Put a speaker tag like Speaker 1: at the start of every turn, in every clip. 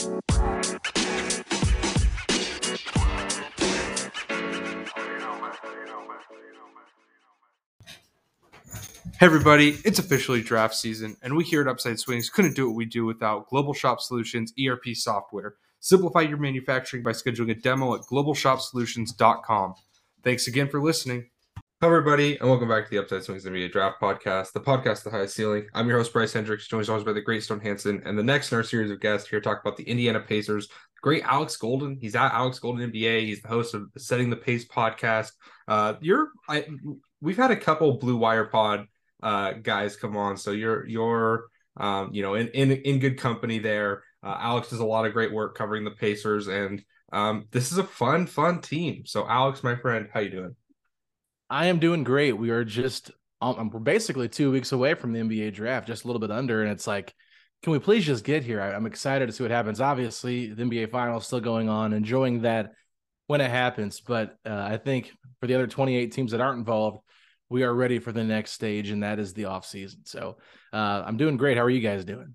Speaker 1: Hey everybody, it's officially draft season, and we here at Upside Swings couldn't do what we do without Global Shop Solutions ERP software. Simplify your manufacturing by scheduling a demo at globalshopsolutions.com. Thanks again for listening. Hello everybody, and welcome back to the Upside Swings NBA Draft Podcast, the podcast of the highest ceiling. I'm your host Bryce Hendricks, joined as always by the great Stone Hansen, and the next in our series of guests here talk about the Indiana Pacers. Great Alex Golden, he's at Alex Golden NBA. He's the host of the Setting the Pace podcast. Uh, you're I, we've had a couple Blue Wire Pod uh, guys come on. So you're you're um, you know in in in good company there. Uh, Alex does a lot of great work covering the Pacers, and um, this is a fun fun team. So Alex, my friend, how you doing?
Speaker 2: I am doing great. We are just um, we're basically two weeks away from the NBA draft, just a little bit under, and it's like. Can we please just get here? I, I'm excited to see what happens. Obviously, the NBA Finals still going on, enjoying that when it happens. But uh, I think for the other 28 teams that aren't involved, we are ready for the next stage, and that is the off season. So uh, I'm doing great. How are you guys doing?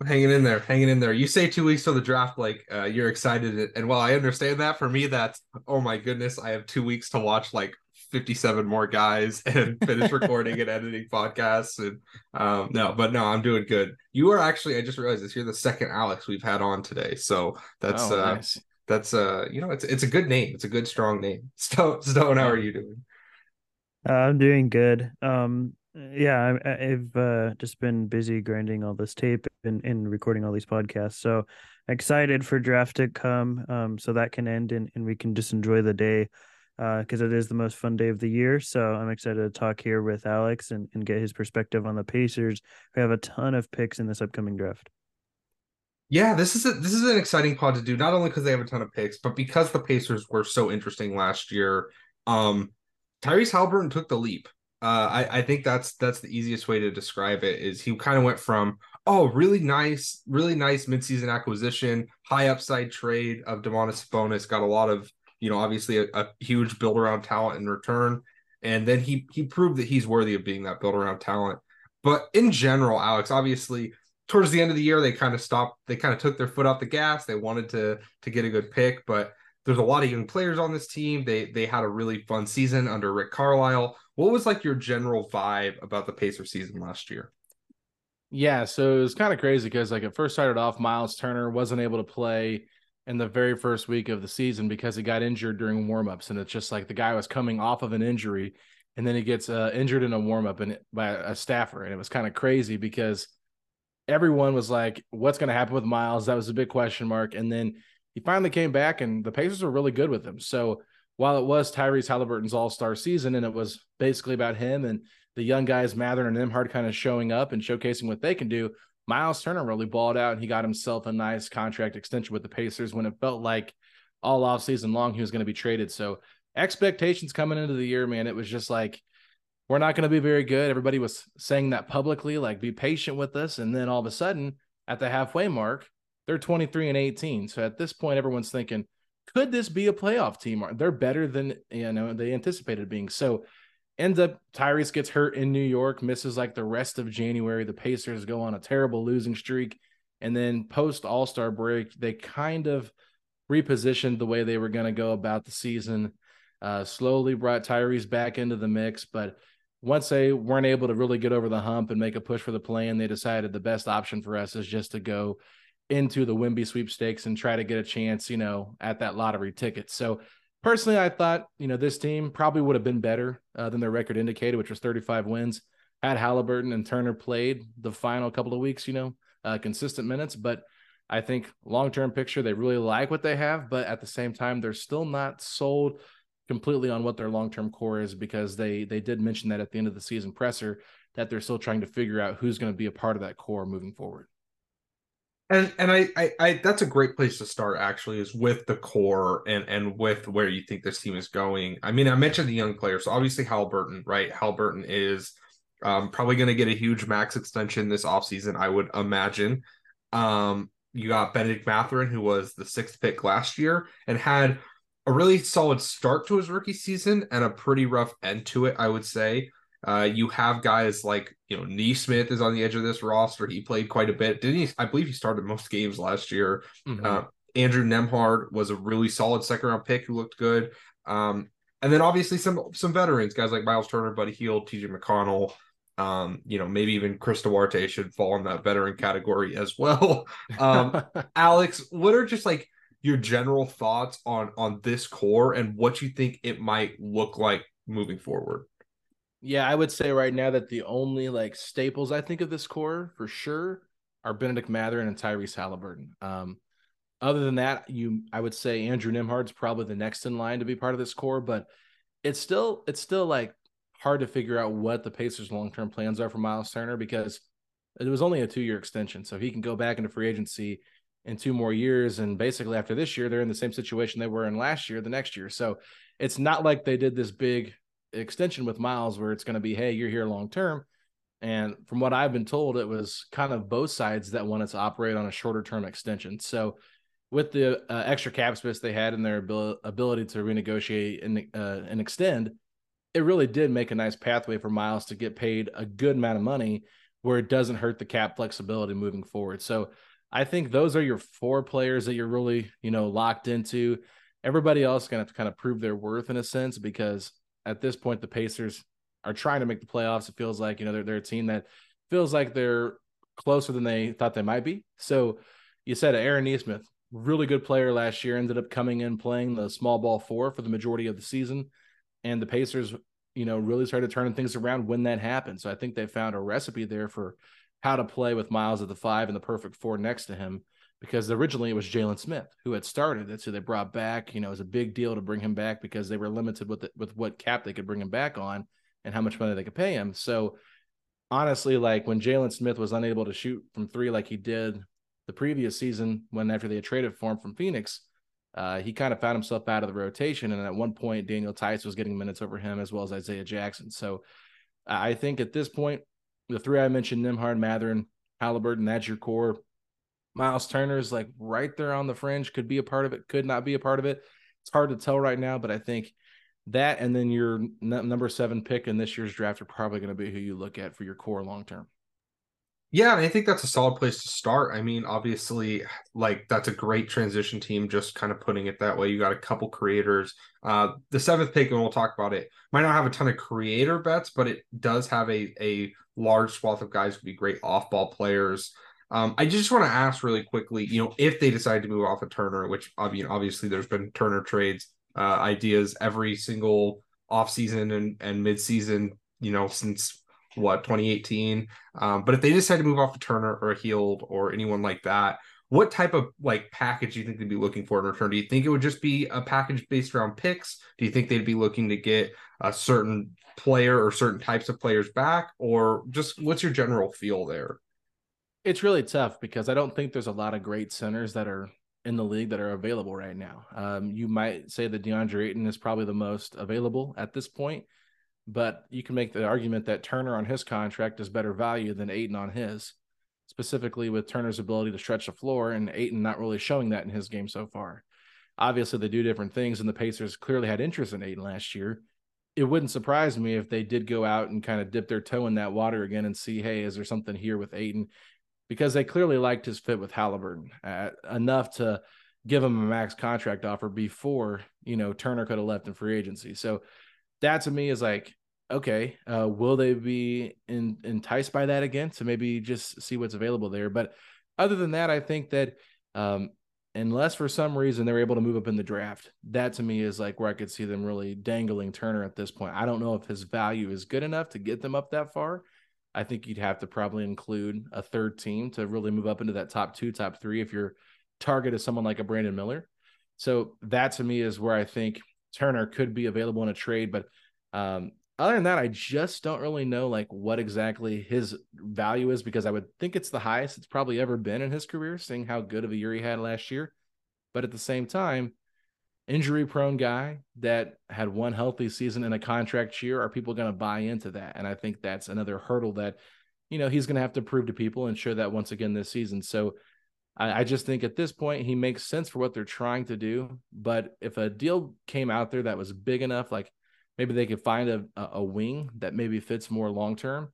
Speaker 1: I'm hanging in there, hanging in there. You say two weeks till the draft, like uh, you're excited, and while I understand that, for me, that's oh my goodness, I have two weeks to watch like 57 more guys and finish recording and editing podcasts. And um, no, but no, I'm doing good. You are actually, I just realized this. You're the second Alex we've had on today, so that's oh, uh, nice. that's uh, you know, it's it's a good name. It's a good strong name. Stone, Stone, how are you doing?
Speaker 3: Uh, I'm doing good. Um, yeah, I, I've uh, just been busy grinding all this tape and, and recording all these podcasts. So excited for draft to come, um, so that can end and, and we can just enjoy the day because uh, it is the most fun day of the year. So I'm excited to talk here with Alex and, and get his perspective on the Pacers. We have a ton of picks in this upcoming draft.
Speaker 1: Yeah, this is a, this is an exciting pod to do, not only because they have a ton of picks, but because the Pacers were so interesting last year. Um, Tyrese Haliburton took the leap. Uh, I, I think that's that's the easiest way to describe it. Is he kind of went from oh really nice, really nice midseason acquisition, high upside trade of Domantas Sabonis, got a lot of you know obviously a, a huge build around talent in return, and then he he proved that he's worthy of being that build around talent. But in general, Alex, obviously towards the end of the year they kind of stopped, they kind of took their foot off the gas. They wanted to to get a good pick, but there's a lot of young players on this team. They they had a really fun season under Rick Carlisle. What was like your general vibe about the Pacer season last year?
Speaker 2: Yeah, so it was kind of crazy because like it first started off, Miles Turner wasn't able to play in the very first week of the season because he got injured during warmups, and it's just like the guy was coming off of an injury, and then he gets uh, injured in a warmup and by a staffer, and it was kind of crazy because everyone was like, "What's going to happen with Miles?" That was a big question mark, and then he finally came back, and the Pacers were really good with him. So while it was Tyrese Haliburton's All Star season, and it was basically about him and the young guys Mather and Nembhard kind of showing up and showcasing what they can do, Miles Turner really balled out, and he got himself a nice contract extension with the Pacers when it felt like all off season long he was going to be traded. So expectations coming into the year, man, it was just like we're not going to be very good. Everybody was saying that publicly, like be patient with us, and then all of a sudden at the halfway mark they're 23 and 18. So at this point, everyone's thinking, could this be a playoff team? They're better than you know they anticipated being. So ends up Tyrese gets hurt in New York, misses like the rest of January. The Pacers go on a terrible losing streak. And then post All Star break, they kind of repositioned the way they were going to go about the season. Uh, slowly brought Tyrese back into the mix, but once they weren't able to really get over the hump and make a push for the play, and they decided the best option for us is just to go into the Wemby sweepstakes and try to get a chance, you know, at that lottery ticket. So personally, I thought, you know, this team probably would have been better uh, than their record indicated, which was 35 wins. Had Haliburton and Turner played the final couple of weeks, you know, uh, consistent minutes. But I think long term picture, they really like what they have. But at the same time, they're still not sold completely on what their long term core is because they they did mention that at the end of the season presser that they're still trying to figure out who's going to be a part of that core moving forward.
Speaker 1: And and I, I, I that's a great place to start actually is with the core and and with where you think this team is going. I mean, I mentioned the young players, so obviously Haliburton, right? Haliburton is um, probably going to get a huge max extension this offseason, I would imagine. Um, you got Bennedict Mathurin, who was the sixth pick last year and had a really solid start to his rookie season and a pretty rough end to it, I would say. Uh, you have guys like you know Nesmith is on the edge of this roster. He played quite a bit. Didn't he? I believe he started most games last year. Mm-hmm. Uh, Andrew Nembhard was a really solid second round pick who looked good. Um, and then obviously some some veterans, guys like Miles Turner, Buddy Hield, TJ McConnell. Um, you know, maybe even Chris Duarte should fall in that veteran category as well. Um, Alex, what are just like your general thoughts on on this core and what you think it might look like moving forward?
Speaker 2: Yeah, I would say right now that the only like staples I think of this core for sure are Bennedict Mathurin and Tyrese Haliburton. Um, other than that, you I would say Andrew Nembhard's probably the next in line to be part of this core, but it's still it's still like hard to figure out what the Pacers' long term plans are for Miles Turner because it was only a two year extension, so he can go back into free agency in two more years, and basically after this year, they're in the same situation they were in last year, the next year. So it's not like they did this big extension with Miles where it's going to be, hey, you're here long term. And from what I've been told, it was kind of both sides that wanted to operate on a shorter term extension. So with the uh, extra cap space they had and their abil- ability to renegotiate and uh, and extend, it really did make a nice pathway for Miles to get paid a good amount of money where it doesn't hurt the cap flexibility moving forward. So I think those are your four players that you're really, you know, locked into. Everybody else going to have to kind of prove their worth in a sense because at this point the Pacers are trying to make the playoffs. It feels like, you know, they're, they're a team that feels like they're closer than they thought they might be. So you said Aaron Nesmith, really good player last year, ended up coming in playing the small ball four for the majority of the season. And the Pacers, you know, really started turning things around when that happened. So I think they found a recipe there for how to play with Miles at the five and the perfect four next to him. Because originally it was Jalen Smith who had started. That's who they brought back. You know, it was a big deal to bring him back because they were limited with the, with what cap they could bring him back on and how much money they could pay him. So honestly, like when Jalen Smith was unable to shoot from three like he did the previous season when after they had traded for him from Phoenix, uh, he kind of found himself out of the rotation. And at one point, Daniel Theis was getting minutes over him as well as Isaiah Jackson. So I think at this point, the three I mentioned, Nembhard, Mathurin, Haliburton, that's your core. Miles Turner is like right there on the fringe, could be a part of it, could not be a part of it. It's hard to tell right now, but I think that and then your n- number seven pick in this year's draft are probably going to be who you look at for your core long term.
Speaker 1: Yeah, and I think that's a solid place to start. I mean, obviously, like that's a great transition team, just kind of putting it that way. You got a couple creators. Uh the seventh pick, and we'll talk about it, might not have a ton of creator bets, but it does have a a large swath of guys who be great off-ball players. Um, I just want to ask really quickly, you know, if they decide to move off of Turner, which I mean, obviously there's been Turner trades uh ideas every single offseason and and midseason, you know, since what 2018. Um, but if they decide to move off of Turner or a Hield or anyone like that, what type of like package do you think they'd be looking for in return? Do you think it would just be a package based around picks? Do you think they'd be looking to get a certain player or certain types of players back, or just what's your general feel there?
Speaker 2: It's really tough because I don't think there's a lot of great centers that are in the league that are available right now. Um, you might say that DeAndre Ayton is probably the most available at this point but you can make the argument that Turner on his contract is better value than Ayton on his, specifically with Turner's ability to stretch the floor and Ayton not really showing that in his game so far. Obviously, they do different things, and the Pacers clearly had interest in Ayton last year. It wouldn't surprise me if they did go out and kind of dip their toe in that water again and see, hey, is there something here with Ayton? Because they clearly liked his fit with Haliburton uh, enough to give him a max contract offer before you know Turner could have left in free agency. So that to me is like okay, uh, will they be in, enticed by that again to maybe just see what's available there? But other than that, I think that um, unless for some reason they're able to move up in the draft, that to me is like where I could see them really dangling Turner at this point. I don't know if his value is good enough to get them up that far. I think you'd have to probably include a third team to really move up into that top two, top three if your target is someone like a Brandon Miller. So that to me is where I think Turner could be available in a trade. But um, other than that, I just don't really know like what exactly his value is because I would think it's the highest it's probably ever been in his career, seeing how good of a year he had last year. But at the same time, injury prone guy that had one healthy season in a contract year, are people going to buy into that? And I think that's another hurdle that, you know, he's going to have to prove to people and show that once again this season. So I, I just think at this point he makes sense for what they're trying to do. But if a deal came out there that was big enough, like maybe they could find a a wing that maybe fits more long term.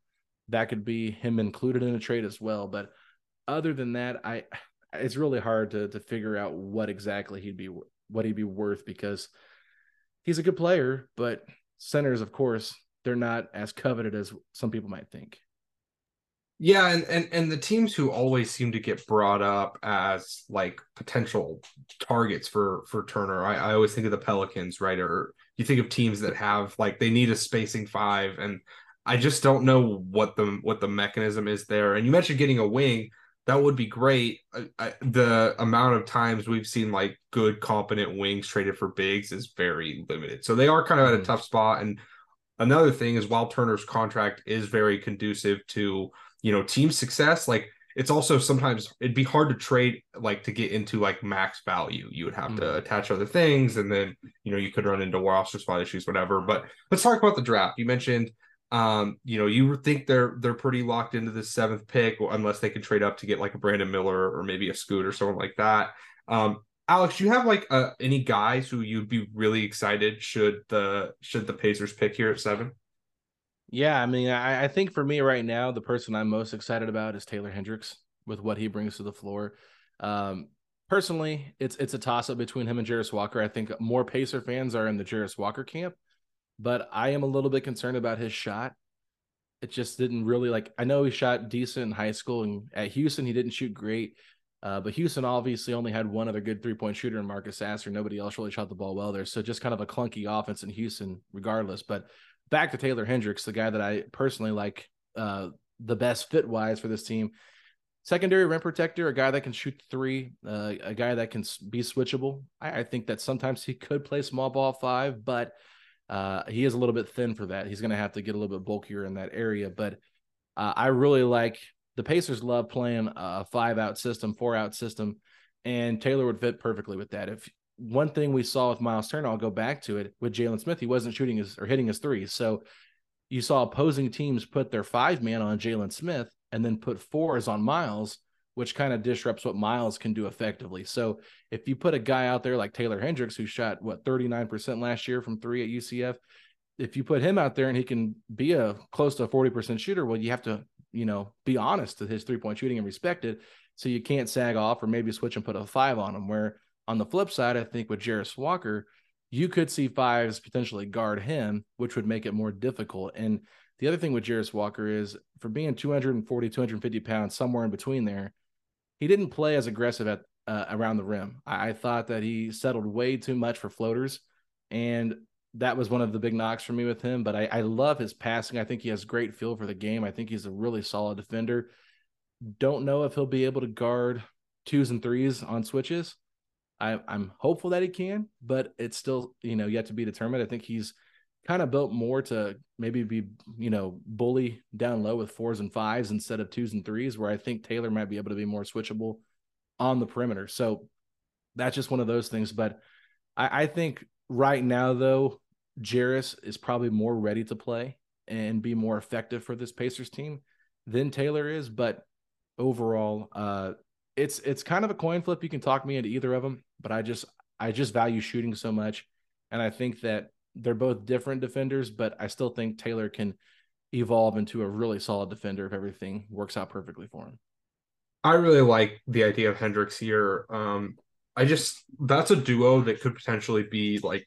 Speaker 2: That could be him included in a trade as well. But other than that, I it's really hard to to figure out what exactly he'd be what he'd be worth because he's a good player, but centers, of course, they're not as coveted as some people might think.
Speaker 1: Yeah, and, and and the teams who always seem to get brought up as like potential targets for for Turner, I, I always think of the Pelicans, right? Or you think of teams that have like they need a spacing five, and I just don't know what the what the mechanism is there. And you mentioned getting a wing, that would be great. I, I, the amount of times we've seen like good, competent wings traded for bigs is very limited. So they are kind of at a mm-hmm. tough spot. And another thing is while Turner's contract is very conducive to you know team success like it's also sometimes it'd be hard to trade like to get into like max value you would have mm. to attach other things and then you know you could run into roster spot issues whatever but let's talk about the draft you mentioned um you know you think they're they're pretty locked into the seventh pick unless they can trade up to get like a brandon miller or maybe a scoot or someone like that um alex you have like uh, any guys who you'd be really excited should the should the pacers pick here at seven
Speaker 2: yeah, I mean, I, I think for me right now, the person I'm most excited about is Taylor Hendricks with what he brings to the floor. Um, personally, it's it's a toss up between him and Jarace Walker. I think more Pacer fans are in the Jarace Walker camp, but I am a little bit concerned about his shot. It just didn't really like. I know he shot decent in high school, and at Houston he didn't shoot great. Uh, but Houston obviously only had one other good three point shooter in Marcus Sasser. Nobody else really shot the ball well there. So just kind of a clunky offense in Houston, regardless. But back to Taylor Hendricks, the guy that I personally like uh, the best fit wise for this team. Secondary rim protector, a guy that can shoot three, uh, a guy that can be switchable. I, I, think that sometimes he could play small ball five, but uh, he is a little bit thin for that. He's going to have to get a little bit bulkier in that area. But uh, I really like the Pacers love playing a five out system, four out system, and Taylor would fit perfectly with that. If one thing we saw with Miles Turner, I'll go back to it with Jalen Smith. He wasn't shooting his or hitting his threes. So you saw opposing teams put their five man on Jalen Smith and then put fours on Miles, which kind of disrupts what Miles can do effectively. So if you put a guy out there like Taylor Hendricks, who shot what 39% last year from three at UCF, if you put him out there and he can be a close to a 40% shooter, well, you have to, you know, be honest to his three point shooting and respect it. So you can't sag off or maybe switch and put a five on him where on the flip side, I think with Jarace Walker, you could see fives potentially guard him, which would make it more difficult. And the other thing with Jarace Walker is for being 240, 250 pounds, somewhere in between there, he didn't play as aggressive at uh, around the rim. I, I thought that he settled way too much for floaters. And that was one of the big knocks for me with him. But I, I love his passing. I think he has great feel for the game. I think he's a really solid defender. Don't know if he'll be able to guard twos and threes on switches. I, I'm hopeful that he can, but it's still, you know, yet to be determined. I think he's kind of built more to maybe be, you know, bully down low with fours and fives instead of twos and threes, where I think Taylor might be able to be more switchable on the perimeter. So that's just one of those things. But I, I think right now, though, Jarace is probably more ready to play and be more effective for this Pacers team than Taylor is. But overall, uh, it's it's kind of a coin flip. You can talk me into either of them, but I just I just value shooting so much, and I think that they're both different defenders, but I still think Taylor can evolve into a really solid defender if everything works out perfectly for him.
Speaker 1: I really like the idea of Hendricks here. Um, I just that's a duo that could potentially be like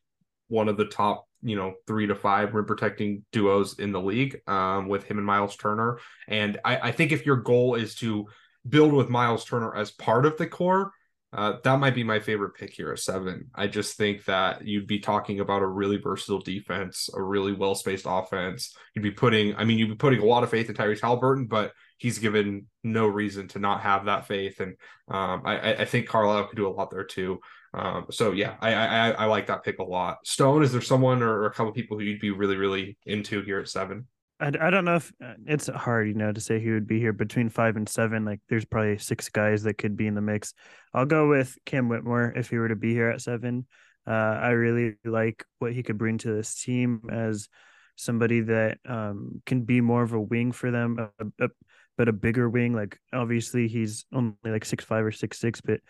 Speaker 1: one of the top, you know, three to five rim protecting duos in the league um, with him and Miles Turner. And I, I think if your goal is to build with Miles Turner as part of the core, uh, that might be my favorite pick here at seven. I just think that you'd be talking about a really versatile defense, a really well spaced offense. You'd be putting, I mean, you'd be putting a lot of faith in Tyrese Haliburton, but he's given no reason to not have that faith. And um, I, I, think Carlisle could do a lot there too. Um, so yeah, I, I, I like that pick a lot. Stone, is there someone or, or a couple people who you'd be really really into here at seven?
Speaker 3: I, I don't know if uh, it's hard, you know, to say he would be here between five and seven. Like, there's probably six guys that could be in the mix. I'll go with Cam Whitmore if he were to be here at seven. Uh, I really like what he could bring to this team as somebody that um, can be more of a wing for them, a, a, but a bigger wing. Like, obviously, he's only like six five or six six, but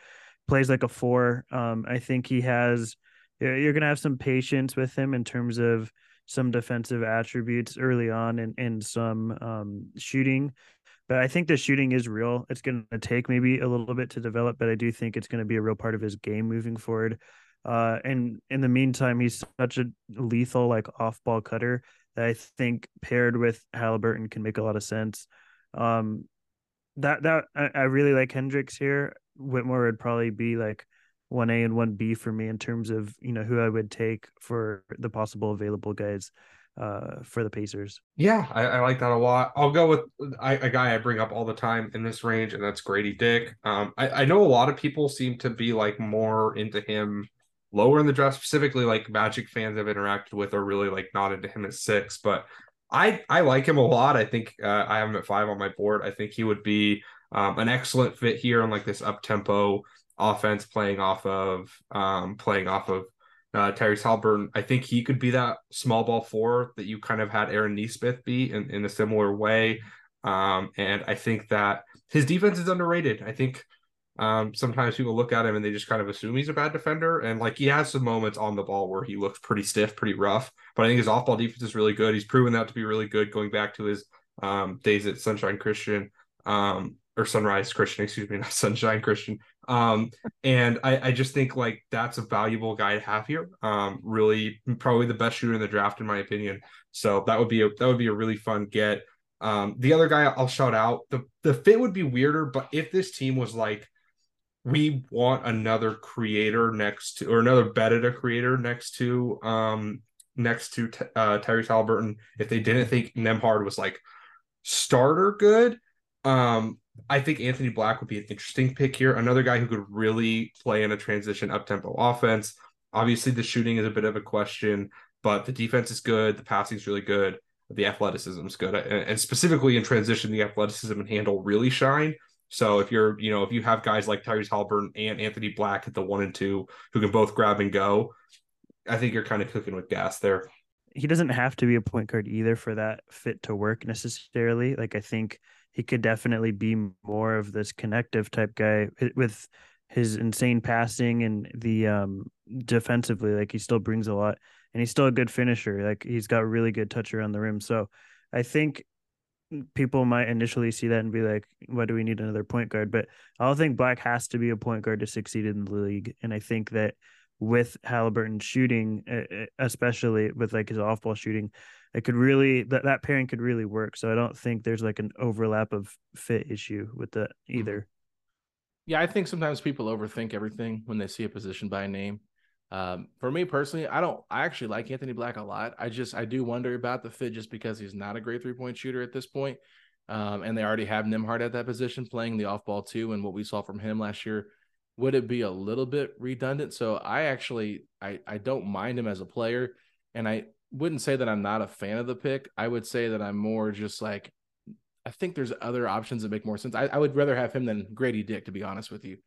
Speaker 3: plays like a four. Um, I think he has. You're gonna have some patience with him in terms of some defensive attributes early on and, and some um, shooting. But I think the shooting is real. It's going to take maybe a little bit to develop, but I do think it's going to be a real part of his game moving forward. Uh, and in the meantime, he's such a lethal, like off ball cutter that I think paired with Haliburton can make a lot of sense. Um, that that I, I really like Hendricks here. Whitmore would probably be like one A and one B for me in terms of you know who I would take for the possible available guys uh, for the Pacers.
Speaker 1: Yeah, I, I, like that a lot. I'll go with I, a guy I bring up all the time in this range, and that's Grady Dick. Um, I, I know a lot of people seem to be like more into him lower in the draft, specifically like Magic fans I've interacted with are really like not into him at six, but I I like him a lot. I think uh, I have him at five on my board. I think he would be um, an excellent fit here on like this up tempo offense, playing off of um, playing off of uh, Tyrese. I think he could be that small ball four that you kind of had Aaron Nesmith be in, in a similar way. Um, and I think that his defense is underrated. I think um, sometimes people look at him and they just kind of assume he's a bad defender. And like he has some moments on the ball where he looks pretty stiff, pretty rough. But I think his off ball defense is really good. He's proven that to be really good going back to his um, days at Sunshine Christian um, or Sunrise Christian, excuse me, not Sunshine Christian. Um, and I, I just think like that's a valuable guy to have here. Um, really, probably the best shooter in the draft, in my opinion. So that would be a that would be a really fun get. Um, the other guy I'll shout out the the fit would be weirder, but if this team was like we want another creator next to or another Betheda creator next to um next to uh Tyrese Haliburton if they didn't think Nembhard was like starter good um I think Anthony Black would be an interesting pick here. Another guy who could really play in a transition up tempo offense. Obviously the shooting is a bit of a question but the defense is good. The passing is really good. The athleticism is good and specifically in transition the athleticism and handle really shine. So if you're, you know, if you have guys like Tyrese Haliburton and Anthony Black at the one and two who can both grab and go, I think you're kind of cooking with gas there.
Speaker 3: He doesn't have to be a point guard either for that fit to work necessarily. Like I think he could definitely be more of this connective type guy with his insane passing and the um defensively like he still brings a lot and he's still a good finisher like he's got really good touch around the rim so i think people might initially see that and be like, "Why do we need another point guard?" But I don't think Black has to be a point guard to succeed in the league, and I think that with Haliburton shooting, especially with like his off ball shooting, it could really that that pairing could really work. So I don't think there's like an overlap of fit issue with that mm-hmm. either.
Speaker 2: Yeah, I think sometimes people overthink everything when they see a position by name. Um, for me personally, I don't. I actually like Anthony Black a lot. I just I do wonder about the fit just because he's not a great three point shooter at this point. Um, and they already have Nembhard at that position playing the off ball too. And what we saw from him last year, would it be a little bit redundant? So I actually I I don't mind him as a player, and I wouldn't say that I'm not a fan of the pick. I would say that I'm more just like I think there's other options that make more sense. I, I would rather have him than Grady Dick, to be honest with you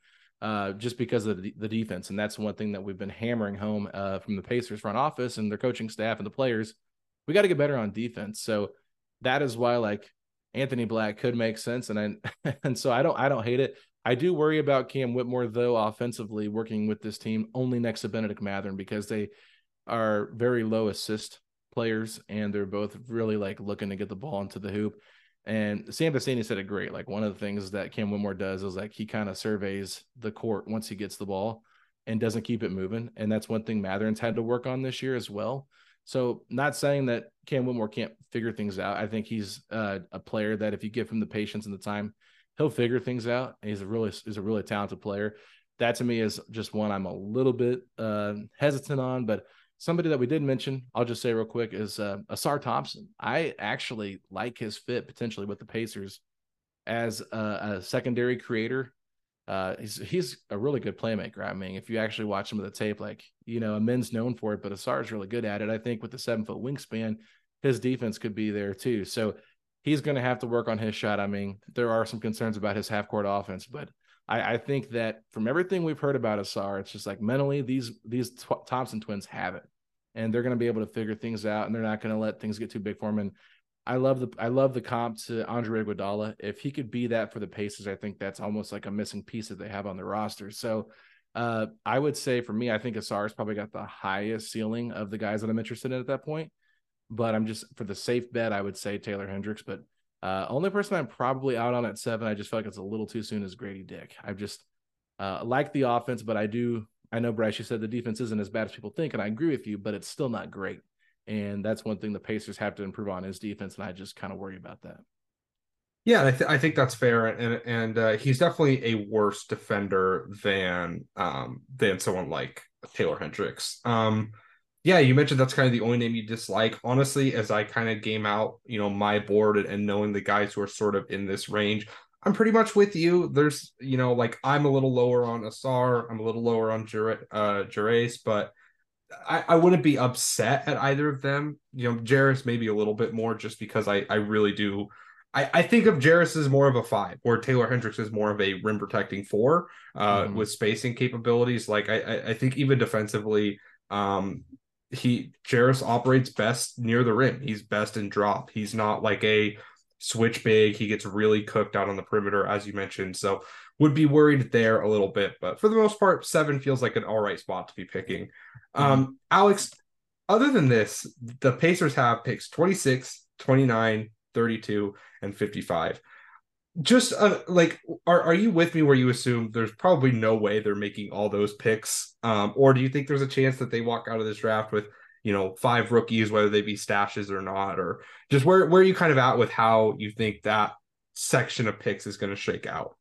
Speaker 2: uh, just because of the, the, defense. And that's one thing that we've been hammering home uh, from the Pacers front office and their coaching staff and the players. We got to get better on defense. So that is why like Anthony Black could make sense. And I, and so I don't I don't hate it. I do worry about Cam Whitmore though offensively working with this team only next to Bennedict Mathurin because they are very low assist players and they're both really like looking to get the ball into the hoop. And Sam Vecenie said it great. Like one of the things that Cam Whitmore does is like he kind of surveys the court once he gets the ball and doesn't keep it moving. And that's one thing Mathurin's had to work on this year as well. So not saying that Cam Whitmore can't figure things out. I think he's uh, a player that if you give him the patience and the time, he'll figure things out. And He's a really he's a really talented player. That to me is just one I'm a little bit uh, hesitant on, but Somebody that we did mention, I'll just say real quick, is uh, Ausar Thompson. I actually like his fit potentially with the Pacers as a, a secondary creator. Uh, he's he's a really good playmaker. I mean, if you actually watch him with the tape, like you know, Amen's known for it, but Ausar is really good at it. I think with the seven foot wingspan, his defense could be there too. So he's going to have to work on his shot. I mean, there are some concerns about his half court offense, but I, I, think that from everything we've heard about Ausar, it's just like mentally these these tw- Thompson twins have it, and they're going to be able to figure things out, and they're not going to let things get too big for them. And I love the I love the comp to Andre Iguodala. If he could be that for the Pacers, I think that's almost like a missing piece that they have on the roster. So uh, I would say for me, I think Ausar has probably got the highest ceiling of the guys that I'm interested in at that point. but I'm just for the safe bet, I would say Taylor Hendricks. But uh, only person I'm probably out on at seven, I just feel like it's a little too soon is Grady Dick. I just uh, like the offense, but I do. I know Bryce, you said the defense isn't as bad as people think, and I agree with you, but it's still not great. And that's one thing the Pacers have to improve on is defense, and I just kind of worry about that.
Speaker 1: Yeah, I, th- I think that's fair, and and uh, he's definitely a worse defender than um than someone like Taylor Hendricks. Um, yeah, you mentioned that's kind of the only name you dislike. Honestly, as I kind of game out, you know, my board and, and knowing the guys who are sort of in this range, I'm pretty much with you. There's, you know, like I'm a little lower on Ausar, I'm a little lower on Jure, uh, but I, I wouldn't be upset at either of them. You know, Jarace maybe a little bit more just because I, I really do. I, I think of Jarace as more of a five, where Taylor Hendricks is more of a rim protecting four uh, mm-hmm. with spacing capabilities. Like I, I think even defensively, um, he Jarace operates best near the rim. He's best in drop. He's not like a switch big. He gets really cooked out on the perimeter, as you mentioned. So would be worried there a little bit. But for the most part, seven feels like an all right spot to be picking. Mm-hmm. Um, Alex, other than this, the Pacers have picks 26, 29, 32, and 55. Just uh, like, are, are you with me where you assume there's probably no way they're making all those picks? Um, or do you think there's a chance that they walk out of this draft with you know five rookies whether they be stashes or not or just where where are you kind of at with how you think that section of picks is going to shake out?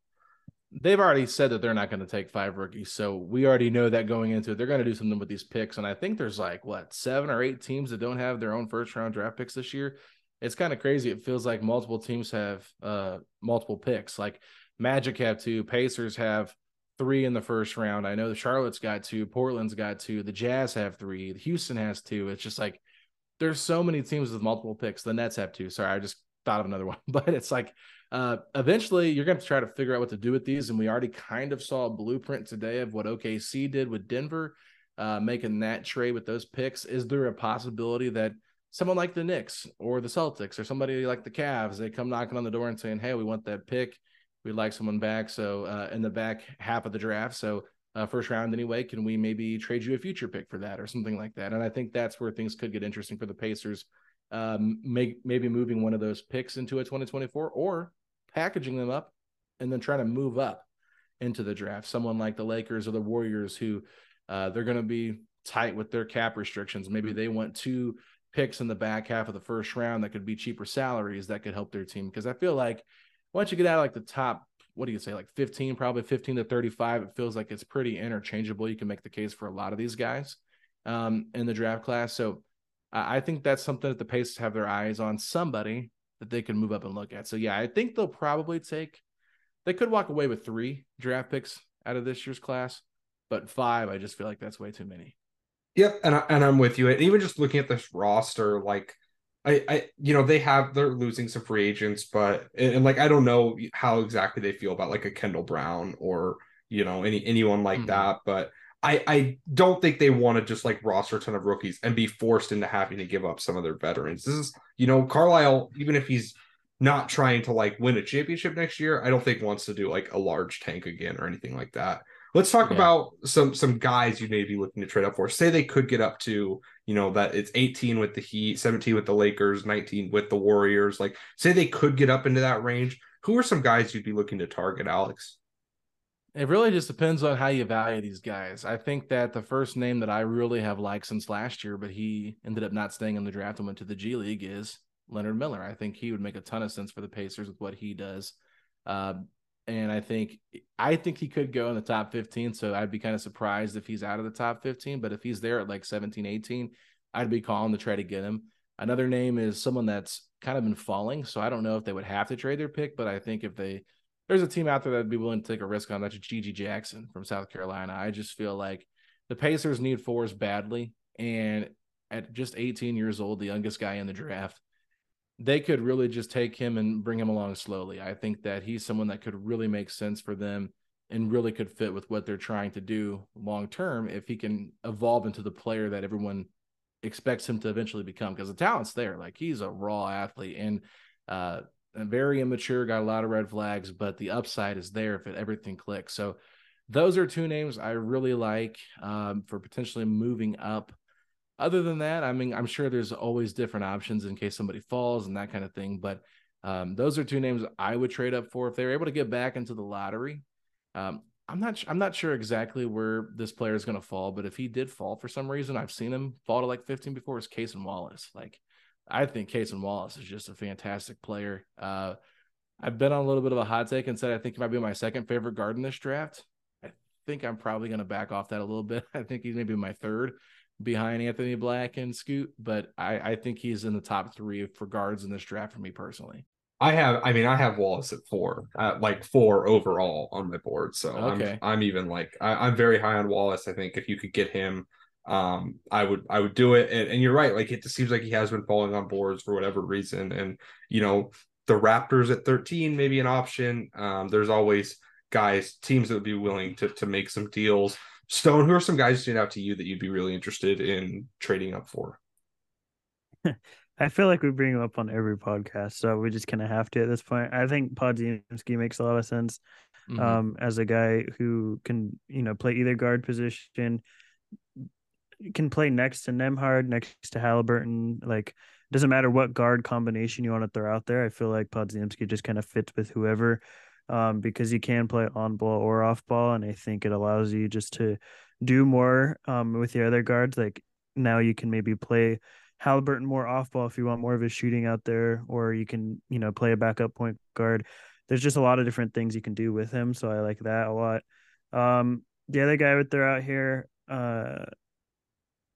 Speaker 2: They've already said that they're not going to take five rookies so we already know that going into it they're going to do something with these picks and i think there's like what seven or eight teams that don't have their own first round draft picks this year. It's kind of crazy. It feels like multiple teams have uh multiple picks. Like magic have two pacers have three in the first round. I know the Charlotte's got two, Portland's got two, the Jazz have three, the Houston has two. It's just like there's so many teams with multiple picks. The Nets have two. Sorry, I just thought of another one, but it's like uh, eventually you're going to try to figure out what to do with these. And we already kind of saw a blueprint today of what OKC did with Denver, uh, making that trade with those picks. Is there a possibility that someone like the Knicks or the Celtics or somebody like the Cavs, they come knocking on the door and saying, Hey, we want that pick we'd like someone back. So uh, in the back half of the draft, so uh, first round anyway, can we maybe trade you a future pick for that or something like that? And I think that's where things could get interesting for the Pacers. Um, make, maybe moving one of those picks into a 2024 or packaging them up and then trying to move up into the draft. Someone like the Lakers or the Warriors who uh, they're going to be tight with their cap restrictions. Maybe they want two picks in the back half of the first round that could be cheaper salaries that could help their team. Because I feel like once you get out of like the top, what do you say, like 15, probably 15 to 35, it feels like it's pretty interchangeable. You can make the case for a lot of these guys um, in the draft class. So I think that's something that the Pacers have their eyes on somebody that they can move up and look at. So yeah, I think they'll probably take, they could walk away with three draft picks out of this year's class, but five, I just feel like that's way too many.
Speaker 1: Yep, and I, and I'm with you. And even just looking at this roster, like I, I, you know, they have they're losing some free agents, but and, and, like I don't know how exactly they feel about like a Kendall Brown or you know any anyone like mm-hmm. that, but I I don't think they want to just like roster a ton of rookies and be forced into having to give up some of their veterans. This is you know Carlisle, even if he's not trying to like win a championship next year, I don't think wants to do like a large tank again or anything like that. Let's talk yeah. about some some guys you may be looking to trade up for. Say they could get up to, you know, that it's 18 with the Heat, 17 with the Lakers, 19 with the Warriors. Like, say they could get up into that range. Who are some guys you'd be looking to target, Alex?
Speaker 2: It really just depends on how you value these guys. I think that the first name that I really have liked since last year, but he ended up not staying in the draft and went to the G League, is Leonard Miller. I think he would make a ton of sense for the Pacers with what he does. Uh, and I think I think he could go in the top 15. So I'd be kind of surprised if he's out of the top 15. But if he's there at like 17, 18, I'd be calling to try to get him. Another name is someone that's kind of been falling. So I don't know if they would have to trade their pick, but I think if they there's a team out there that'd be willing to take a risk on that's GG Jackson from South Carolina. I just feel like the Pacers need fours badly. And at just 18 years old, the youngest guy in the draft, they could really just take him and bring him along slowly. I think that he's someone that could really make sense for them and really could fit with what they're trying to do long term if he can evolve into the player that everyone expects him to eventually become because the talent's there. Like he's a raw athlete and uh very immature, got a lot of red flags, but the upside is there if it, everything clicks. So those are two names I really like um, for potentially moving up other than that, I mean, I'm sure there's always different options in case somebody falls and that kind of thing. But um, those are two names I would trade up for if they were able to get back into the lottery. Um, I'm not I'm not sure exactly where this player is going to fall, but if he did fall for some reason, I've seen him fall to like 15 before. Is Cason Wallace? Like, I think Cason Wallace is just a fantastic player. Uh, I've been on a little bit of a hot take and said I think he might be my second favorite guard in this draft. I think I'm probably going to back off that a little bit. I think he's maybe my third behind Anthony Black and Scoot, but I, I think he's in the top three for guards in this draft for me personally.
Speaker 1: I have, I mean, I have Wallace at four, at like four overall on my board. So okay. I'm, I'm even like, I, am very high on Wallace. I think if you could get him, um, I would, I would do it. And, and you're right. Like it just seems like he has been falling on boards for whatever reason. And, you know, the Raptors at 13, maybe an option. Um, there's always guys, teams that would be willing to, to make some deals. Stone, who are some guys stand out to you that you'd be really interested in trading up for?
Speaker 3: I feel like we bring him up on every podcast, so we just kind of have to at this point. I think Podziemski makes a lot of sense mm-hmm. um, as a guy who can, you know, play either guard position, can play next to Nembhard, next to Haliburton. Like, doesn't matter what guard combination you want to throw out there. I feel like Podziemski just kind of fits with whoever um, because you can play on ball or off ball, and I think it allows you just to do more um, with your other guards. Like now, you can maybe play Haliburton more off ball if you want more of his shooting out there, or you can, you know, play a backup point guard. There's just a lot of different things you can do with him. So I like that a lot. Um, the other guy would throw out here, uh,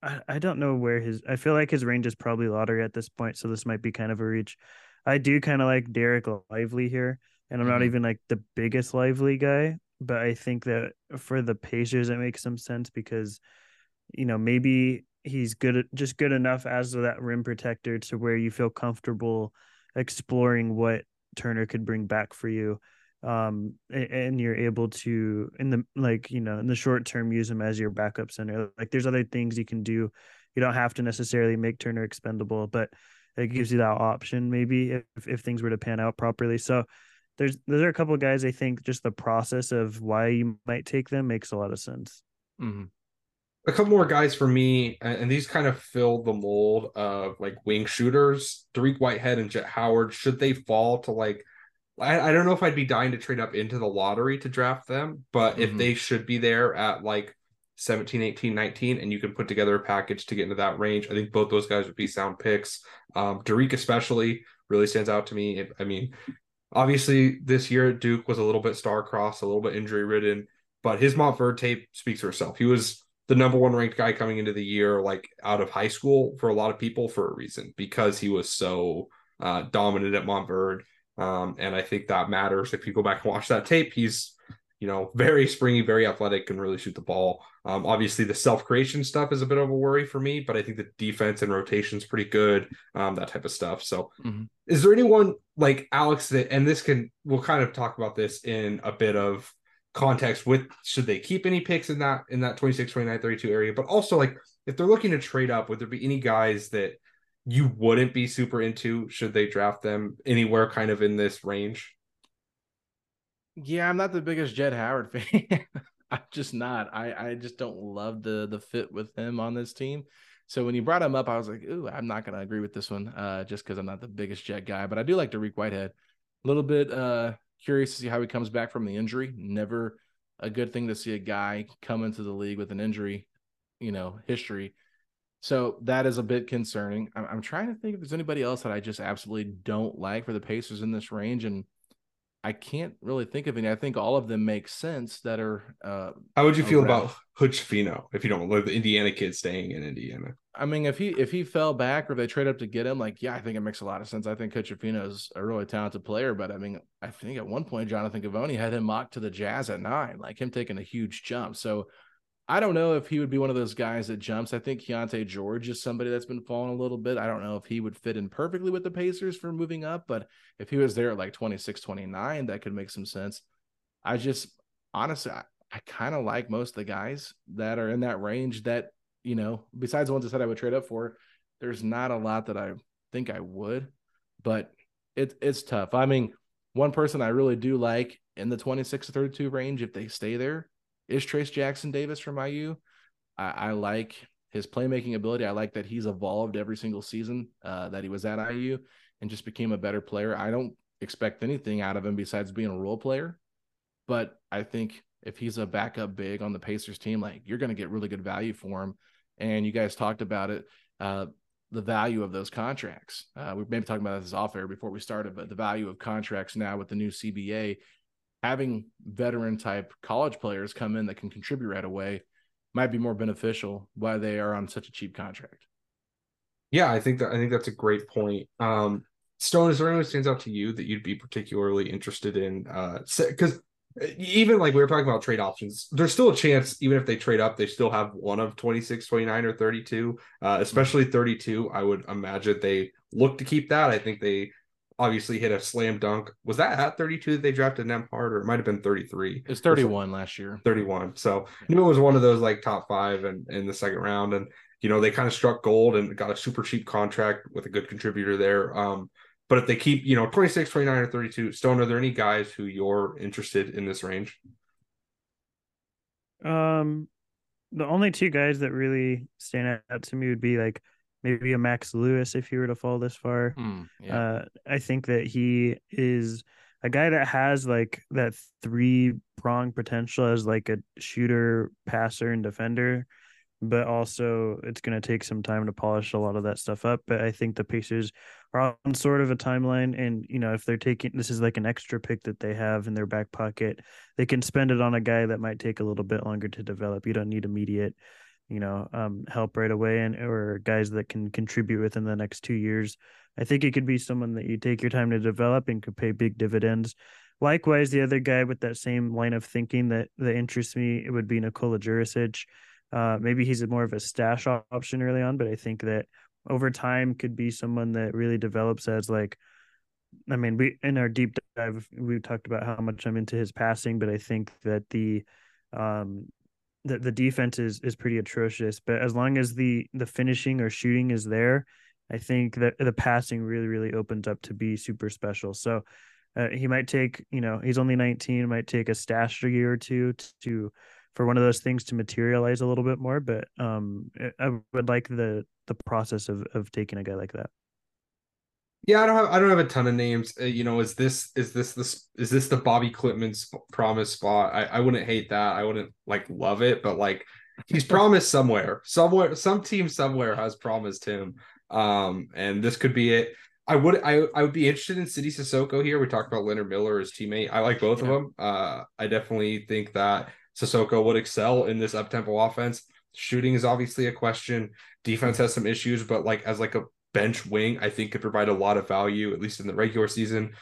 Speaker 3: I, I don't know where his, I feel like his range is probably lottery at this point. So this might be kind of a reach. I do kind of like Dereck Lively here. And I'm mm-hmm. not even like the biggest Lively guy, but I think that for the Pacers, it makes some sense because, you know, maybe he's good just good enough as that rim protector to where you feel comfortable exploring what Turner could bring back for you um and you're able to in the like you know in the short term use him as your backup center. Like there's other things you can do. You don't have to necessarily make Turner expendable but it gives you that option maybe if if things were to pan out properly. So there's there are a couple of guys I think just the process of why you might take them makes a lot of sense
Speaker 2: mm-hmm
Speaker 1: a couple more guys for me, and these kind of fill the mold of like wing shooters. Dariq Whitehead and Jett Howard, should they fall to like, I, I don't know if I'd be dying to trade up into the lottery to draft them, but mm-hmm. if they should be there at like 17, 18, 19, and you can put together a package to get into that range, I think both those guys would be sound picks. Um, Dariq, especially, really stands out to me. I mean, obviously, this year at Duke was a little bit star crossed, a little bit injury ridden, but his Montverde tape speaks for itself. He was the number one ranked guy coming into the year, like out of high school for a lot of people for a reason because he was so uh, dominant at Montverde. Um, and I think that matters. If you go back and watch that tape, he's, you know, very springy, very athletic, can really shoot the ball. Um, obviously, the self creation stuff is a bit of a worry for me, but I think the defense and rotation is pretty good, um, that type of stuff. So, mm-hmm. Is there anyone like Alex that, and this can, we'll kind of talk about this in a bit of context with should they keep any picks in that in that 26 29 32 area? But also like if they're looking to trade up would there be any guys that you wouldn't be super into should they draft them anywhere kind of in this range?
Speaker 2: Yeah i'm not the biggest Jett howard fan. I'm just not. I i just don't love the the fit with him on this team so when you brought him up i was like ooh i'm not gonna agree with this one uh just because i'm not the biggest jet guy but i do like Dariq Whitehead a little bit uh Curious to see how he comes back from the injury. Never a good thing to see a guy come into the league with an injury, you know, history. So that is a bit concerning. I'm, I'm trying to think if there's anybody else that I just absolutely don't like for the Pacers in this range, and I can't really think of any. I think all of them make sense that are. Uh,
Speaker 1: How would you feel about Hood-Schifino if you don't like the Indiana kid staying in Indiana?
Speaker 2: I mean, if he if he fell back or they trade up to get him, like yeah, I think it makes a lot of sense. I think Hood-Schifino is a really talented player, but I mean, I think at one point Jonathan Givony had him mocked to the Jazz at nine, like him taking a huge jump. So I don't know if he would be one of those guys that jumps. I think Keyonte George is somebody that's been falling a little bit. I don't know if he would fit in perfectly with the Pacers for moving up, but if he was there at like 26, 29, that could make some sense. I just honestly, I, I kind of like most of the guys that are in that range that you know, besides the ones I said I would trade up for, there's not a lot that I think I would, but it, it's tough. I mean, one person I really do like in the 26 to 32 range, if they stay there, is Trayce Jackson Davis from IU. I, I like his playmaking ability. I like that he's evolved every single season uh, that he was at IU and just became a better player. I don't expect anything out of him besides being a role player, but I think if he's a backup big on the Pacers team, like you're going to get really good value for him. And you guys talked about it, uh, the value of those contracts. Uh, we maybe talking about this off air before we started, but the value of contracts now with the new CBA, having veteran type college players come in that can contribute right away might be more beneficial while they are on such a cheap contract.
Speaker 1: Yeah, I think that I think that's a great point. Um, Stone, is there anyone stands out to you that you'd be particularly interested in? Because uh, even like we were talking about trade options, there's still a chance, even if they trade up, they still have one of 26, 29, or 32, uh, especially 32. I would imagine they look to keep that. I think they obviously hit a slam dunk. Was that at 32 that they drafted Nembhard, or it might have been 33?
Speaker 2: It's 31 last year.
Speaker 1: 31. So I knew it was one of those like top five and in the second round. And you know, they kind of struck gold and got a super cheap contract with a good contributor there. Um, but if they keep, you know, 26, 29, or 32, Stone, are there any guys who you're interested in this range?
Speaker 3: Um, the only two guys that really stand out to me would be like maybe a Max Lewis if he were to fall this far.
Speaker 2: Mm, yeah.
Speaker 3: Uh, I think that he is a guy that has like that three prong potential as like a shooter, passer, and defender. But also, it's going to take some time to polish a lot of that stuff up. But I think the Pacers are on sort of a timeline, and you know, if they're taking this is like an extra pick that they have in their back pocket, they can spend it on a guy that might take a little bit longer to develop. You don't need immediate you know, um, help right away and or guys that can contribute within the next two years. I think it could be someone that you take your time to develop and could pay big dividends. Likewise, the other guy with that same line of thinking that that interests me it would be Nikola Djurisic. Uh, maybe he's a more of a stash option early on, but I think that over time could be someone that really develops as like I mean, we in our deep dive we talked about how much I'm into his passing, but I think that the um the, the defense is is pretty atrocious, but as long as the the finishing or shooting is there, I think that the passing really really opens up to be super special. So uh, he might take, you know, he's only 19, might take a stash a year or two to, to for one of those things to materialize a little bit more, but um I would like the the process of of taking a guy like that.
Speaker 1: Yeah, I don't have I don't have a ton of names. Uh, you know, is this is this this is this the Bobi Klintman sp- promise spot? I, I wouldn't hate that. I wouldn't like love it, but like he's promised somewhere. Somewhere some team somewhere has promised him. Um and this could be it. I would I I would be interested in Sidy Cissoko here. We talked about Leonard Miller, his teammate. I like both yeah. of them. Uh I definitely think that Cissoko would excel in this up tempo offense. Shooting is obviously a question. Defense has some issues, but like as like a bench wing, I think could provide a lot of value, at least in the regular season.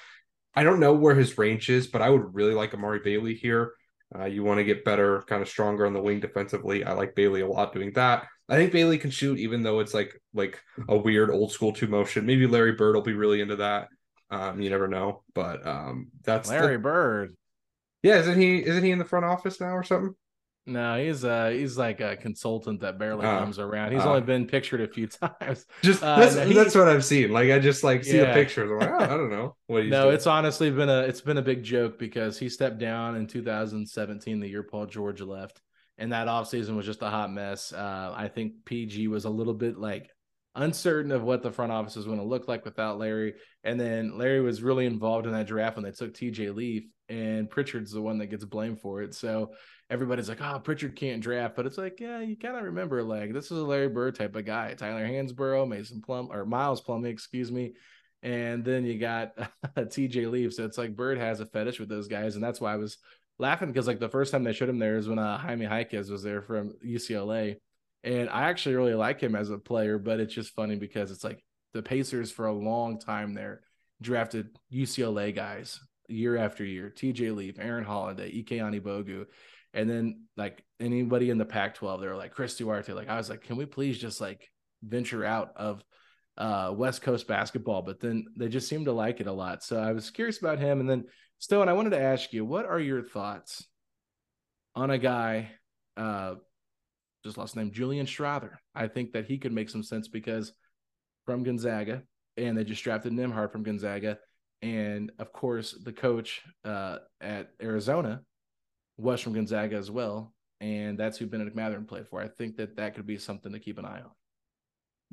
Speaker 1: I don't know where his range is, but I would really like Amari Bailey here. Uh, you want to get better, kind of stronger on the wing defensively. I like Bailey a lot doing that. I think Bailey can shoot, even though it's like like a weird old school two motion. Maybe Larry Bird will be really into that. Um, you never know, but um, that's
Speaker 2: Larry
Speaker 1: the...
Speaker 2: Bird.
Speaker 1: Yeah, isn't he? Isn't he in the front office now or something?
Speaker 2: No, he's uh he's like a consultant that barely uh, comes around. He's uh, only been pictured a few times.
Speaker 1: Just uh, that's, no, he, that's what I've seen. Like I just like see yeah. the pictures. I'm like, oh, I don't know what
Speaker 2: No, doing. it's honestly been a it's been a big joke because he stepped down in 2017, the year Paul George left, and that offseason was just a hot mess. Uh, I think PG was a little bit like uncertain of what the front office was going to look like without Larry. And then Larry was really involved in that draft when they took TJ Leaf, and Pritchard's the one that gets blamed for it. So everybody's like, oh, Pritchard can't draft. But it's like, yeah, you kind of remember, like, this is a Larry Bird type of guy. Tyler Hansbrough, Mason Plum, or Miles Plumlee, excuse me. And then you got TJ Leaf. So it's like Bird has a fetish with those guys. And that's why I was laughing because, like, the first time they showed him there is when uh, Jaime Jaquez was there from UCLA. And I actually really like him as a player, but it's just funny because it's like the Pacers for a long time there drafted UCLA guys year after year. TJ Leaf, Aaron Holiday, Ike Anigbogu. And then like anybody in the Pac-12, they were like Chris Duarte. Like I was like, can we please just like venture out of uh, West Coast basketball? But then they just seemed to like it a lot. So I was curious about him. And then Stone, I wanted to ask you, what are your thoughts on a guy? Uh, just lost name Julian Strawther. I think that he could make some sense because from Gonzaga, and they just drafted Nembhard from Gonzaga, and of course the coach uh, at Arizona was from Gonzaga as well. and that's who Bennedict Mathurin played for. I think that that could be something to keep an eye on.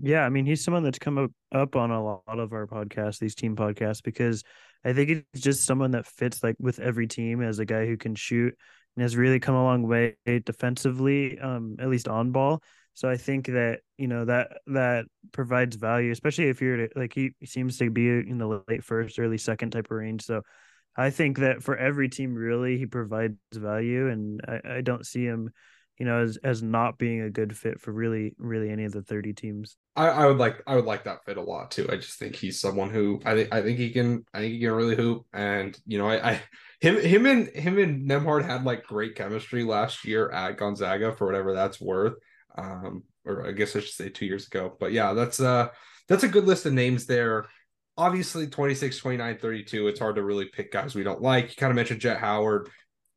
Speaker 3: Yeah, I mean, he's someone that's come up, up on a lot of our podcasts, these team podcasts, because I think it's just someone that fits like with every team as a guy who can shoot and has really come a long way defensively, um, at least on ball. So I think that you know that that provides value, especially if you're like he seems to be in the late first, early second type of range. So I think that for every team, really, he provides value, and I, I don't see him you know, as as not being a good fit for really really any of the 30 teams.
Speaker 1: I, I would like I would like that fit a lot too. I just think he's someone who I think I think he can I think he can really hoop. And you know, I, I him him and him and Nembhard had like great chemistry last year at Gonzaga for whatever that's worth. Um, or I guess I should say two years ago. But yeah, that's uh that's a good list of names there. Obviously 26, 29, 32. It's hard to really pick guys we don't like. You kind of mentioned Jett Howard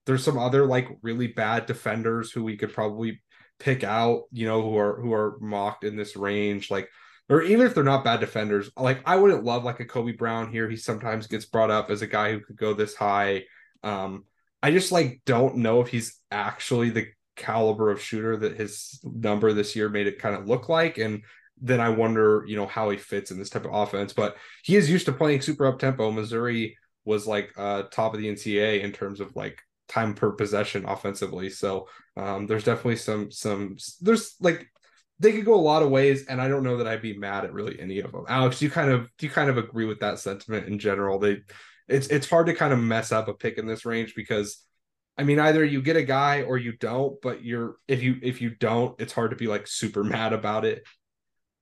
Speaker 1: there's some other like really bad defenders who we could probably pick out, you know, who are who are mocked in this range, like or even if they're not bad defenders, like I wouldn't love like a Kobe Brown here. He sometimes gets brought up as a guy who could go this high. Um, I just like don't know if he's actually the caliber of shooter that his number this year made it kind of look like. And then I wonder, you know, how he fits in this type of offense. But he is used to playing super up tempo. Missouri was like uh top of the NCAA in terms of like time per possession offensively. So um, there's definitely some some there's like they could go a lot of ways, and I don't know that I'd be mad at really any of them. Alex, you kind of do you kind of agree with that sentiment in general? They it's it's hard to kind of mess up a pick in this range because I mean either you get a guy or you don't, but you're if you if you don't, it's hard to be like super mad about it.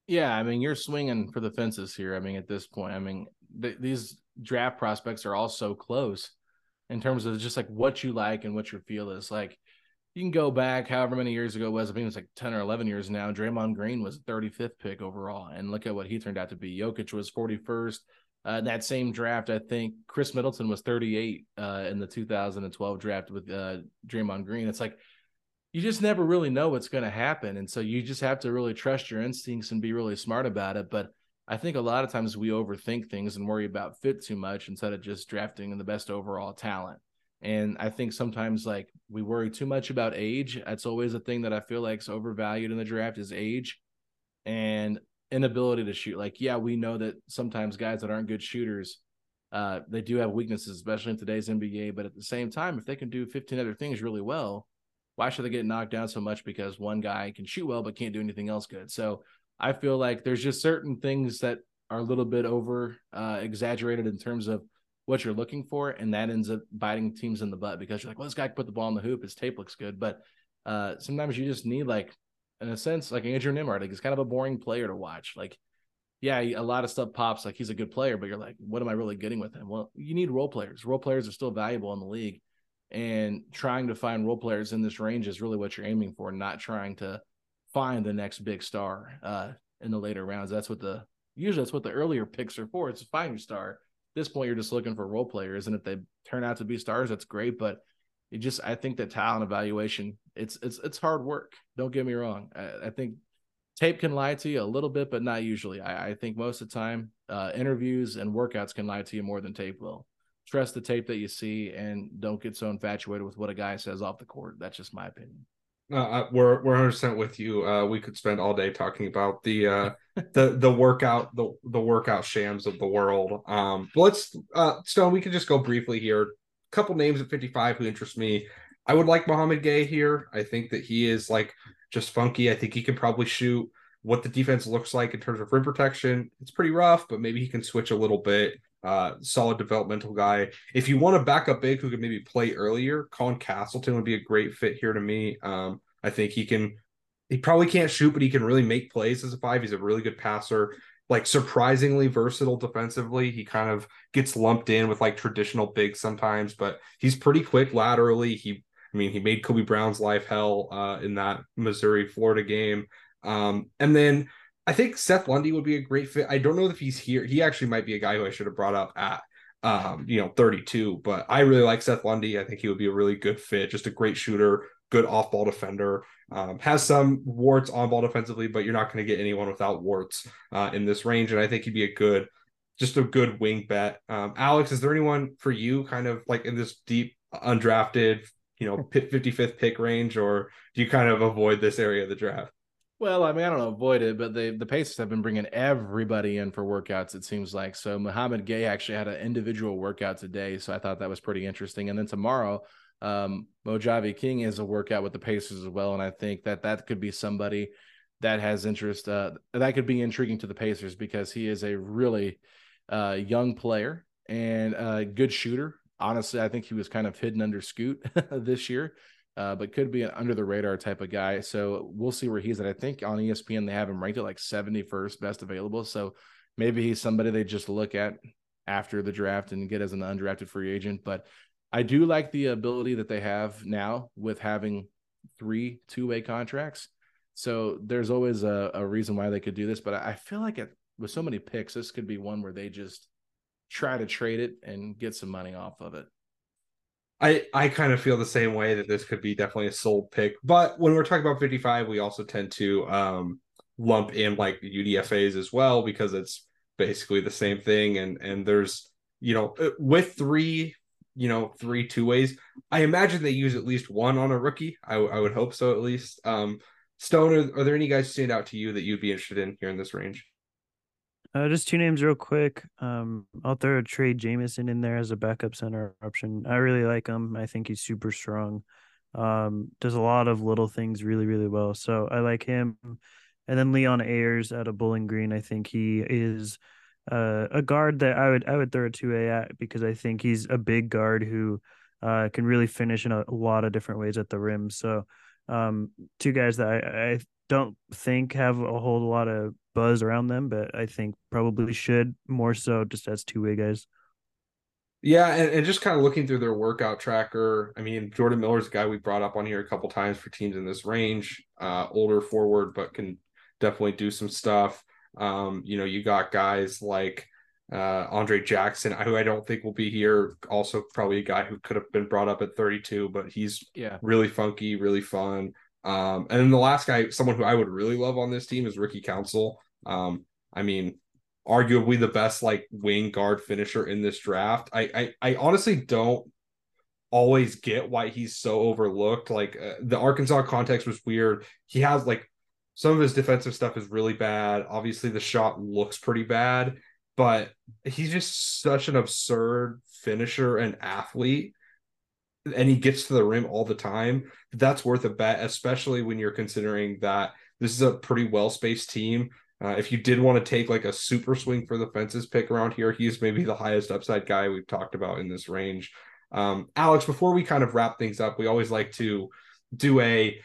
Speaker 2: Yeah, I mean you're swinging for the fences here. I mean at this point, I mean th- these draft prospects are all so close in terms of just like what you like and what your feel is. Like you can go back however many years ago it was. I think it was like 10 or 11 years now. Draymond Green was 35th pick overall. And look at what he turned out to be. Jokic was 41st. Uh, that same draft, I think Khris Middleton was 38 uh, in the 2012 draft with uh, Draymond Green. It's like you just never really know what's going to happen. And so you just have to really trust your instincts and be really smart about it. But I think a lot of times we overthink things and worry about fit too much instead of just drafting the best overall talent. And I think sometimes like we worry too much about age. That's always a thing that I feel like is overvalued in the draft is age and inability to shoot. Like, yeah, we know that sometimes guys that aren't good shooters, uh, they do have weaknesses, especially in today's NBA. But at the same time, if they can do 15 other things really well, why should they get knocked down so much because one guy can shoot well but can't do anything else good? So I feel like there's just certain things that are a little bit over uh, exaggerated in terms of what you're looking for, and that ends up biting teams in the butt because you're like, well, this guy can put the ball in the hoop, his tape looks good, but uh, sometimes you just need like, in a sense, like Andrew Nembhard, like he's kind of a boring player to watch. Like, yeah, a lot of stuff pops like he's a good player, but you're like, what am I really getting with him? Well, you need role players. Role players are still valuable in the league, and trying to find role players in this range is really what you're aiming for, not trying to find the next big star uh, in the later rounds. That's what the usually that's what the earlier picks are for. It's find your star. At this point, you're just looking for role players, and if they turn out to be stars, that's great. But you just, I think that talent evaluation, it's it's it's hard work. Don't get me wrong. I, I think tape can lie to you a little bit, but not usually. I, I think most of the time, uh, interviews and workouts can lie to you more than tape will. Trust the tape that you see, and don't get so infatuated with what a guy says off the court. That's just my opinion.
Speaker 1: Uh, we're we're 100 percent with you. Uh, we could spend all day talking about the uh, the the workout the the workout shams of the world. Um, but let's uh, Stone. We could just go briefly here. Couple names at 55 who interest me. I would like Mouhamed Gueye here. I think that he is like just funky. I think he can probably shoot what the defense looks like in terms of rim protection. It's pretty rough, but maybe he can switch a little bit. Uh, solid developmental guy. If you want a backup big who could maybe play earlier, Colin Castleton would be a great fit here to me. Um, I think he can. He probably can't shoot, but he can really make plays as a five. He's a really good passer. Like surprisingly versatile defensively. He kind of gets lumped in with like traditional bigs sometimes, but he's pretty quick laterally. He, I mean, he made Kobe Brown's life hell uh, in that Missouri Florida game. Um, and then I think Seth Lundy would be a great fit. I don't know if he's here. He actually might be a guy who I should have brought up at um, you know, 32, but I really like Seth Lundy. I think he would be a really good fit, just a great shooter, good off ball defender. Um, has some warts on ball defensively, but you're not going to get anyone without warts uh, in this range. And I think he'd be a good, just a good wing bet. Um, Alex, is there anyone for you kind of like in this deep undrafted you know 55th pick range, or do you kind of avoid this area of the draft?
Speaker 2: Well, I mean, I don't avoid it, but they the Pacers have been bringing everybody in for workouts. It seems like so. Mouhamed Gueye actually had an individual workout today, so I thought that was pretty interesting. And then tomorrow, um, Mojave King is a workout with the Pacers as well, and I think that that could be somebody that has interest. Uh, that could be intriguing to the Pacers because he is a really uh, young player and a good shooter. Honestly, I think he was kind of hidden under Scoot this year uh, but could be an under the radar type of guy. So we'll see where he's at. I think on ESPN they have him ranked at like 71st best available. So maybe he's somebody they just look at after the draft and get as an undrafted free agent. But I do like the ability that they have now with having three two way contracts. So there's always a, a, reason why they could do this. But I feel like it, with so many picks, this could be one where they just try to trade it and get some money off of it.
Speaker 1: I I kind of feel the same way that this could be definitely a sold pick. But when we're talking about 55, we also tend to um, lump in like the UDFA's as well because it's basically the same thing. And and there's you know uh, with three you know three two ways. I imagine they use at least one on a rookie. I, I would hope so at least. Um, Stone, are, are there any guys stand out to you that you'd be interested in here in this range?
Speaker 3: Uh, just two names real quick. Um, I'll throw Trey Jemison in there as a backup center option. I really like him. I think he's super strong. Um, does a lot of little things really, really well. So I like him. And then Leon Ayers out of Bowling Green. I think he is uh, a guard that I would I would throw a two A at because I think he's a big guard who uh, can really finish in a, a, lot of different ways at the rim. So um, two guys that I, I don't think have a whole lot of buzz around them, but I think probably should more so just as two way guys.
Speaker 1: Yeah, and, and just kind of looking through their workout tracker. I mean, Jordan Miller's a guy we brought up on here a couple times for teams in this range. Uh, older forward, but can definitely do some stuff. Um, you know, you got guys like uh, Andre Jackson, who I don't think will be here. Also, probably a guy who could have been brought up at 32, but he's
Speaker 2: yeah
Speaker 1: really funky, really fun. Um, and then the last guy, someone who I would really love on this team is Ricky Council. Um, I mean, arguably the best like wing guard finisher in this draft. I I, I honestly don't always get why he's so overlooked. Like uh, the Arkansas context was weird. He has like some of his defensive stuff is really bad. Obviously, the shot looks pretty bad, but he's just such an absurd finisher and athlete and he gets to the rim all the time, that's worth a bet, especially when you're considering that this is a pretty well spaced team. Uh, if you did want to take like a super swing for the fences pick around here, he's maybe the highest upside guy we've talked about in this range. Um, Alex, before we kind of wrap things up, we always like to do a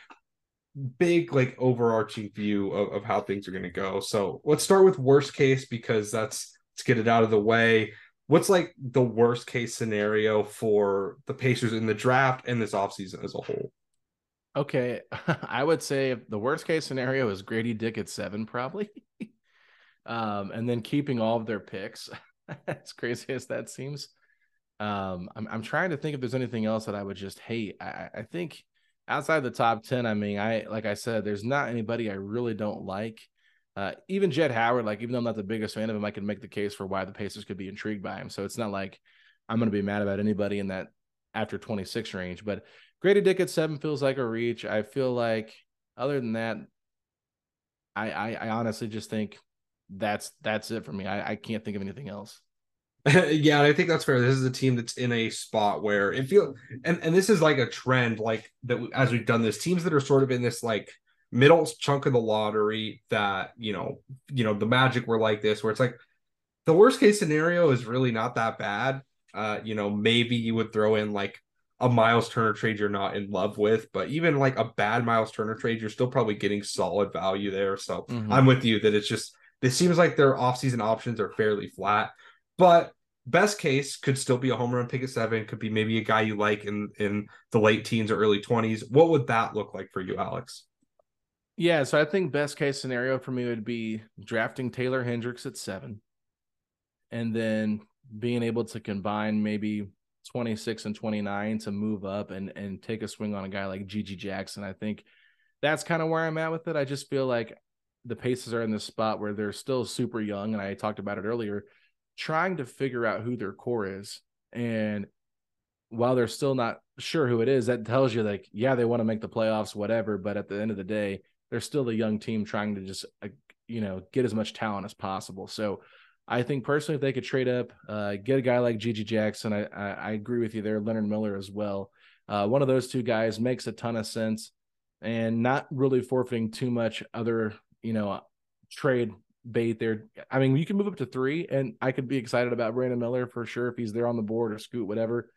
Speaker 1: big like overarching view of, of how things are going to go. So let's start with worst case because that's let's get it out of the way what's like the worst case scenario for the Pacers in the draft and this offseason as a whole?
Speaker 2: Okay. I would say the worst case scenario is Gradey Dick at seven, probably. um, and then keeping all of their picks. as crazy as that seems. Um, I'm I'm trying to think if there's anything else that I would just hate. I, I think outside the top 10, I mean, I like I said, there's not anybody I really don't like. Uh, even Jett Howard, like even though I'm not the biggest fan of him, I can make the case for why the Pacers could be intrigued by him. So it's not like I'm going to be mad about anybody in that after 26 range. But Gradey Dick at seven feels like a reach. I feel like other than that, I I, I honestly just think that's that's it for me. I, I can't think of anything else.
Speaker 1: yeah, and I think that's fair. This is a team that's in a spot where it feels and and this is like a trend, like that as we've done this. Teams that are sort of in this like middle chunk of the lottery that you know you know the magic were like this where it's like the worst case scenario is really not that bad uh you know maybe you would throw in like a Myles Turner trade you're not in love with but even like a bad Myles Turner trade you're still probably getting solid value there so mm-hmm. i'm with you that it's just it seems like their offseason options are fairly flat but best case could still be a home run pick at seven could be maybe a guy you like in in the late teens or early 20s what would that look like for you alex
Speaker 2: yeah, so I think best case scenario for me would be drafting Taylor Hendricks at seven, and then being able to combine maybe 26 and 29 to move up and and take a swing on a guy like GG Jackson. I think that's kind of where I'm at with it. I just feel like the Paces are in this spot where they're still super young, and I talked about it earlier, trying to figure out who their core is. And while they're still not sure who it is, that tells you like, yeah, they want to make the playoffs, whatever. But at the end of the day, they're still a young team trying to just, uh, you know, get as much talent as possible. So I think personally, if they could trade up, uh, get a guy like GG Jackson, I, I, I agree with you there. Leonard Miller as well. Uh, one of those two guys makes a ton of sense, and not really forfeiting too much other, you know, trade bait there. I mean, you can move up to three, and I could be excited about Brandon Miller for sure if he's there on the board or scoot whatever.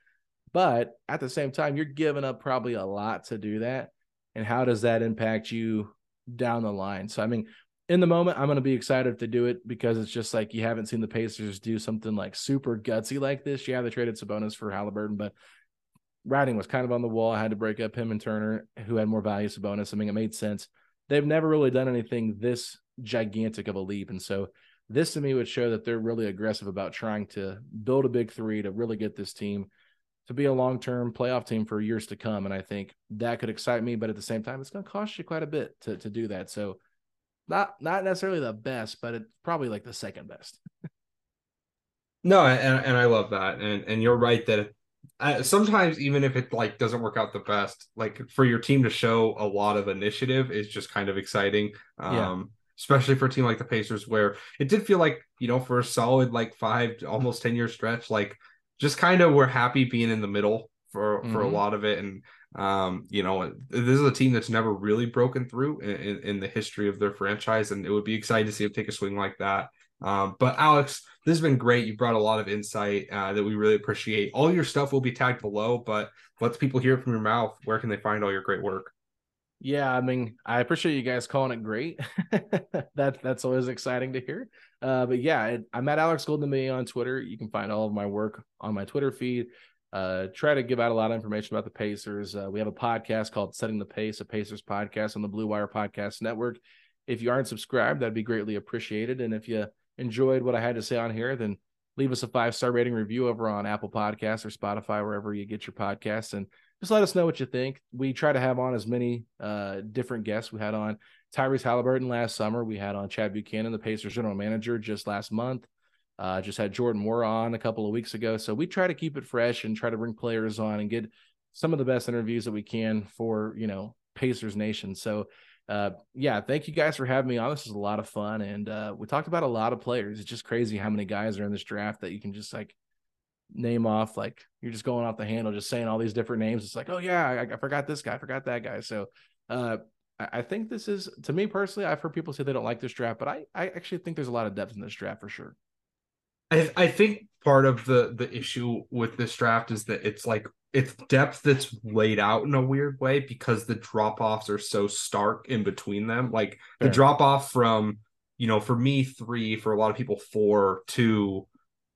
Speaker 2: But at the same time, you're giving up probably a lot to do that. And how does that impact you down the line? So I mean, in the moment, I'm going to be excited to do it because it's just like you haven't seen the Pacers do something like super gutsy like this. Yeah, they traded Sabonis for Haliburton, but writing was kind of on the wall. I had to break up him and Turner, who had more value. Sabonis. I mean, it made sense. They've never really done anything this gigantic of a leap, and so this to me would show that they're really aggressive about trying to build a big three to really get this team to be a long-term playoff team for years to come. And I think that could excite me, but at the same time, it's going to cost you quite a bit to to do that. So not not necessarily the best, but it's probably like the second best.
Speaker 1: no, and and I love that, and and you're right that uh, sometimes even if it like doesn't work out the best, like for your team to show a lot of initiative is just kind of exciting. Um, yeah. Especially for a team like the Pacers, where it did feel like you know for a solid like five almost ten year stretch, like just kind of we're happy being in the middle for mm-hmm. for a mm-hmm. lot of it and um, you know, this is a team that's never really broken through in, in, in, the history of their franchise, and it would be exciting to see them take a swing like that. Um, but Alex, this has been great. You brought a lot of insight uh, that we really appreciate. All your stuff will be tagged below, but let people hear it from your mouth. Where can they find all your great work?
Speaker 2: Yeah, I mean, I appreciate you guys calling it great. that that's always exciting to hear. Uh, but yeah, I'm at Alex Golden on Twitter. You can find all of my work on my Twitter feed uh, try to give out a lot of information about the Pacers. Uh, we have a podcast called Setting the Pace, a Pacers podcast on the Blue Wire Podcast Network. If you aren't subscribed, that'd be greatly appreciated. And if you enjoyed what I had to say on here, then leave us a five star rating review over on Apple Podcasts or Spotify, wherever you get your podcasts, and just let us know what you think. We try to have on as many uh, different guests. We had on Tyrese Haliburton last summer. We had on Chad Buchanan, the Pacers general manager, just last month. Uh, just had Jordan Nwora on a couple of weeks ago. So we try to keep it fresh and try to bring players on and get some of the best interviews that we can for, you know, Pacers Nation. So, uh, yeah, thank you guys for having me on. This is a lot of fun. And uh, we talked about a lot of players. It's just crazy how many guys are in this draft that you can just like name off. Like you're just going off the handle, just saying all these different names. It's like, oh, yeah, I, I forgot this guy, I forgot that guy. So, uh, I think this is to me personally. I've heard people say they don't like this draft, but I, I actually think there's a lot of depth in this draft for sure.
Speaker 1: I, I think part of the the issue with this draft is that it's like it's depth that's laid out in a weird way because the drop offs are so stark in between them. Like the drop off from, you know, for me, three, for a lot of people, four, to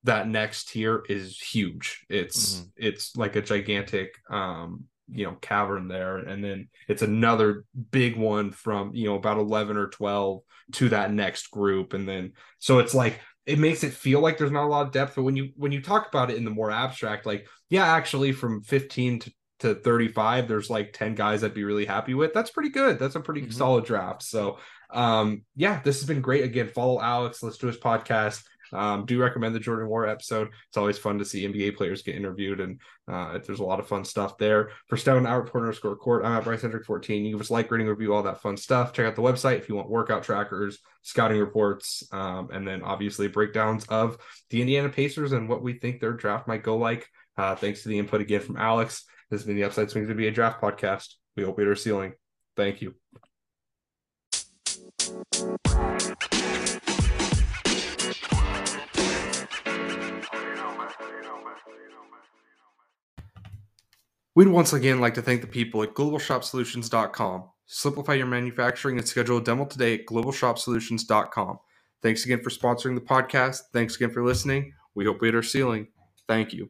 Speaker 1: that next tier is huge. It's mm-hmm. it's like a gigantic um, you know, cavern there. And then it's another big one from, you know, about 11 or 12 to that next group. And then so it's like it makes it feel like there's not a lot of depth but when you when you talk about it in the more abstract like yeah actually from 15 to, to 35 there's like 10 guys i'd be really happy with that's pretty good that's a pretty mm-hmm. solid draft so um yeah this has been great again follow alex let's do his podcast um, do recommend the Jordan Nwora episode. It's always fun to see NBA players get interviewed, and uh, there's a lot of fun stuff there. For Stone Out Reporter Score Court, I'm at Bryce Hendrick 14. You give us like, rating, review, all that fun stuff. Check out the website if you want workout trackers, scouting reports, um, and then obviously breakdowns of the Indiana Pacers and what we think their draft might go like. Uh, thanks to the input again from Alex. This has been the Upside Swings to be a draft podcast. We hope you're ceiling. Thank you. We'd once again like to thank the people at globalshopsolutions.com. Simplify your manufacturing and schedule a demo today at globalshopsolutions.com. Thanks again for sponsoring the podcast. Thanks again for listening. We hope we hit our ceiling. Thank you.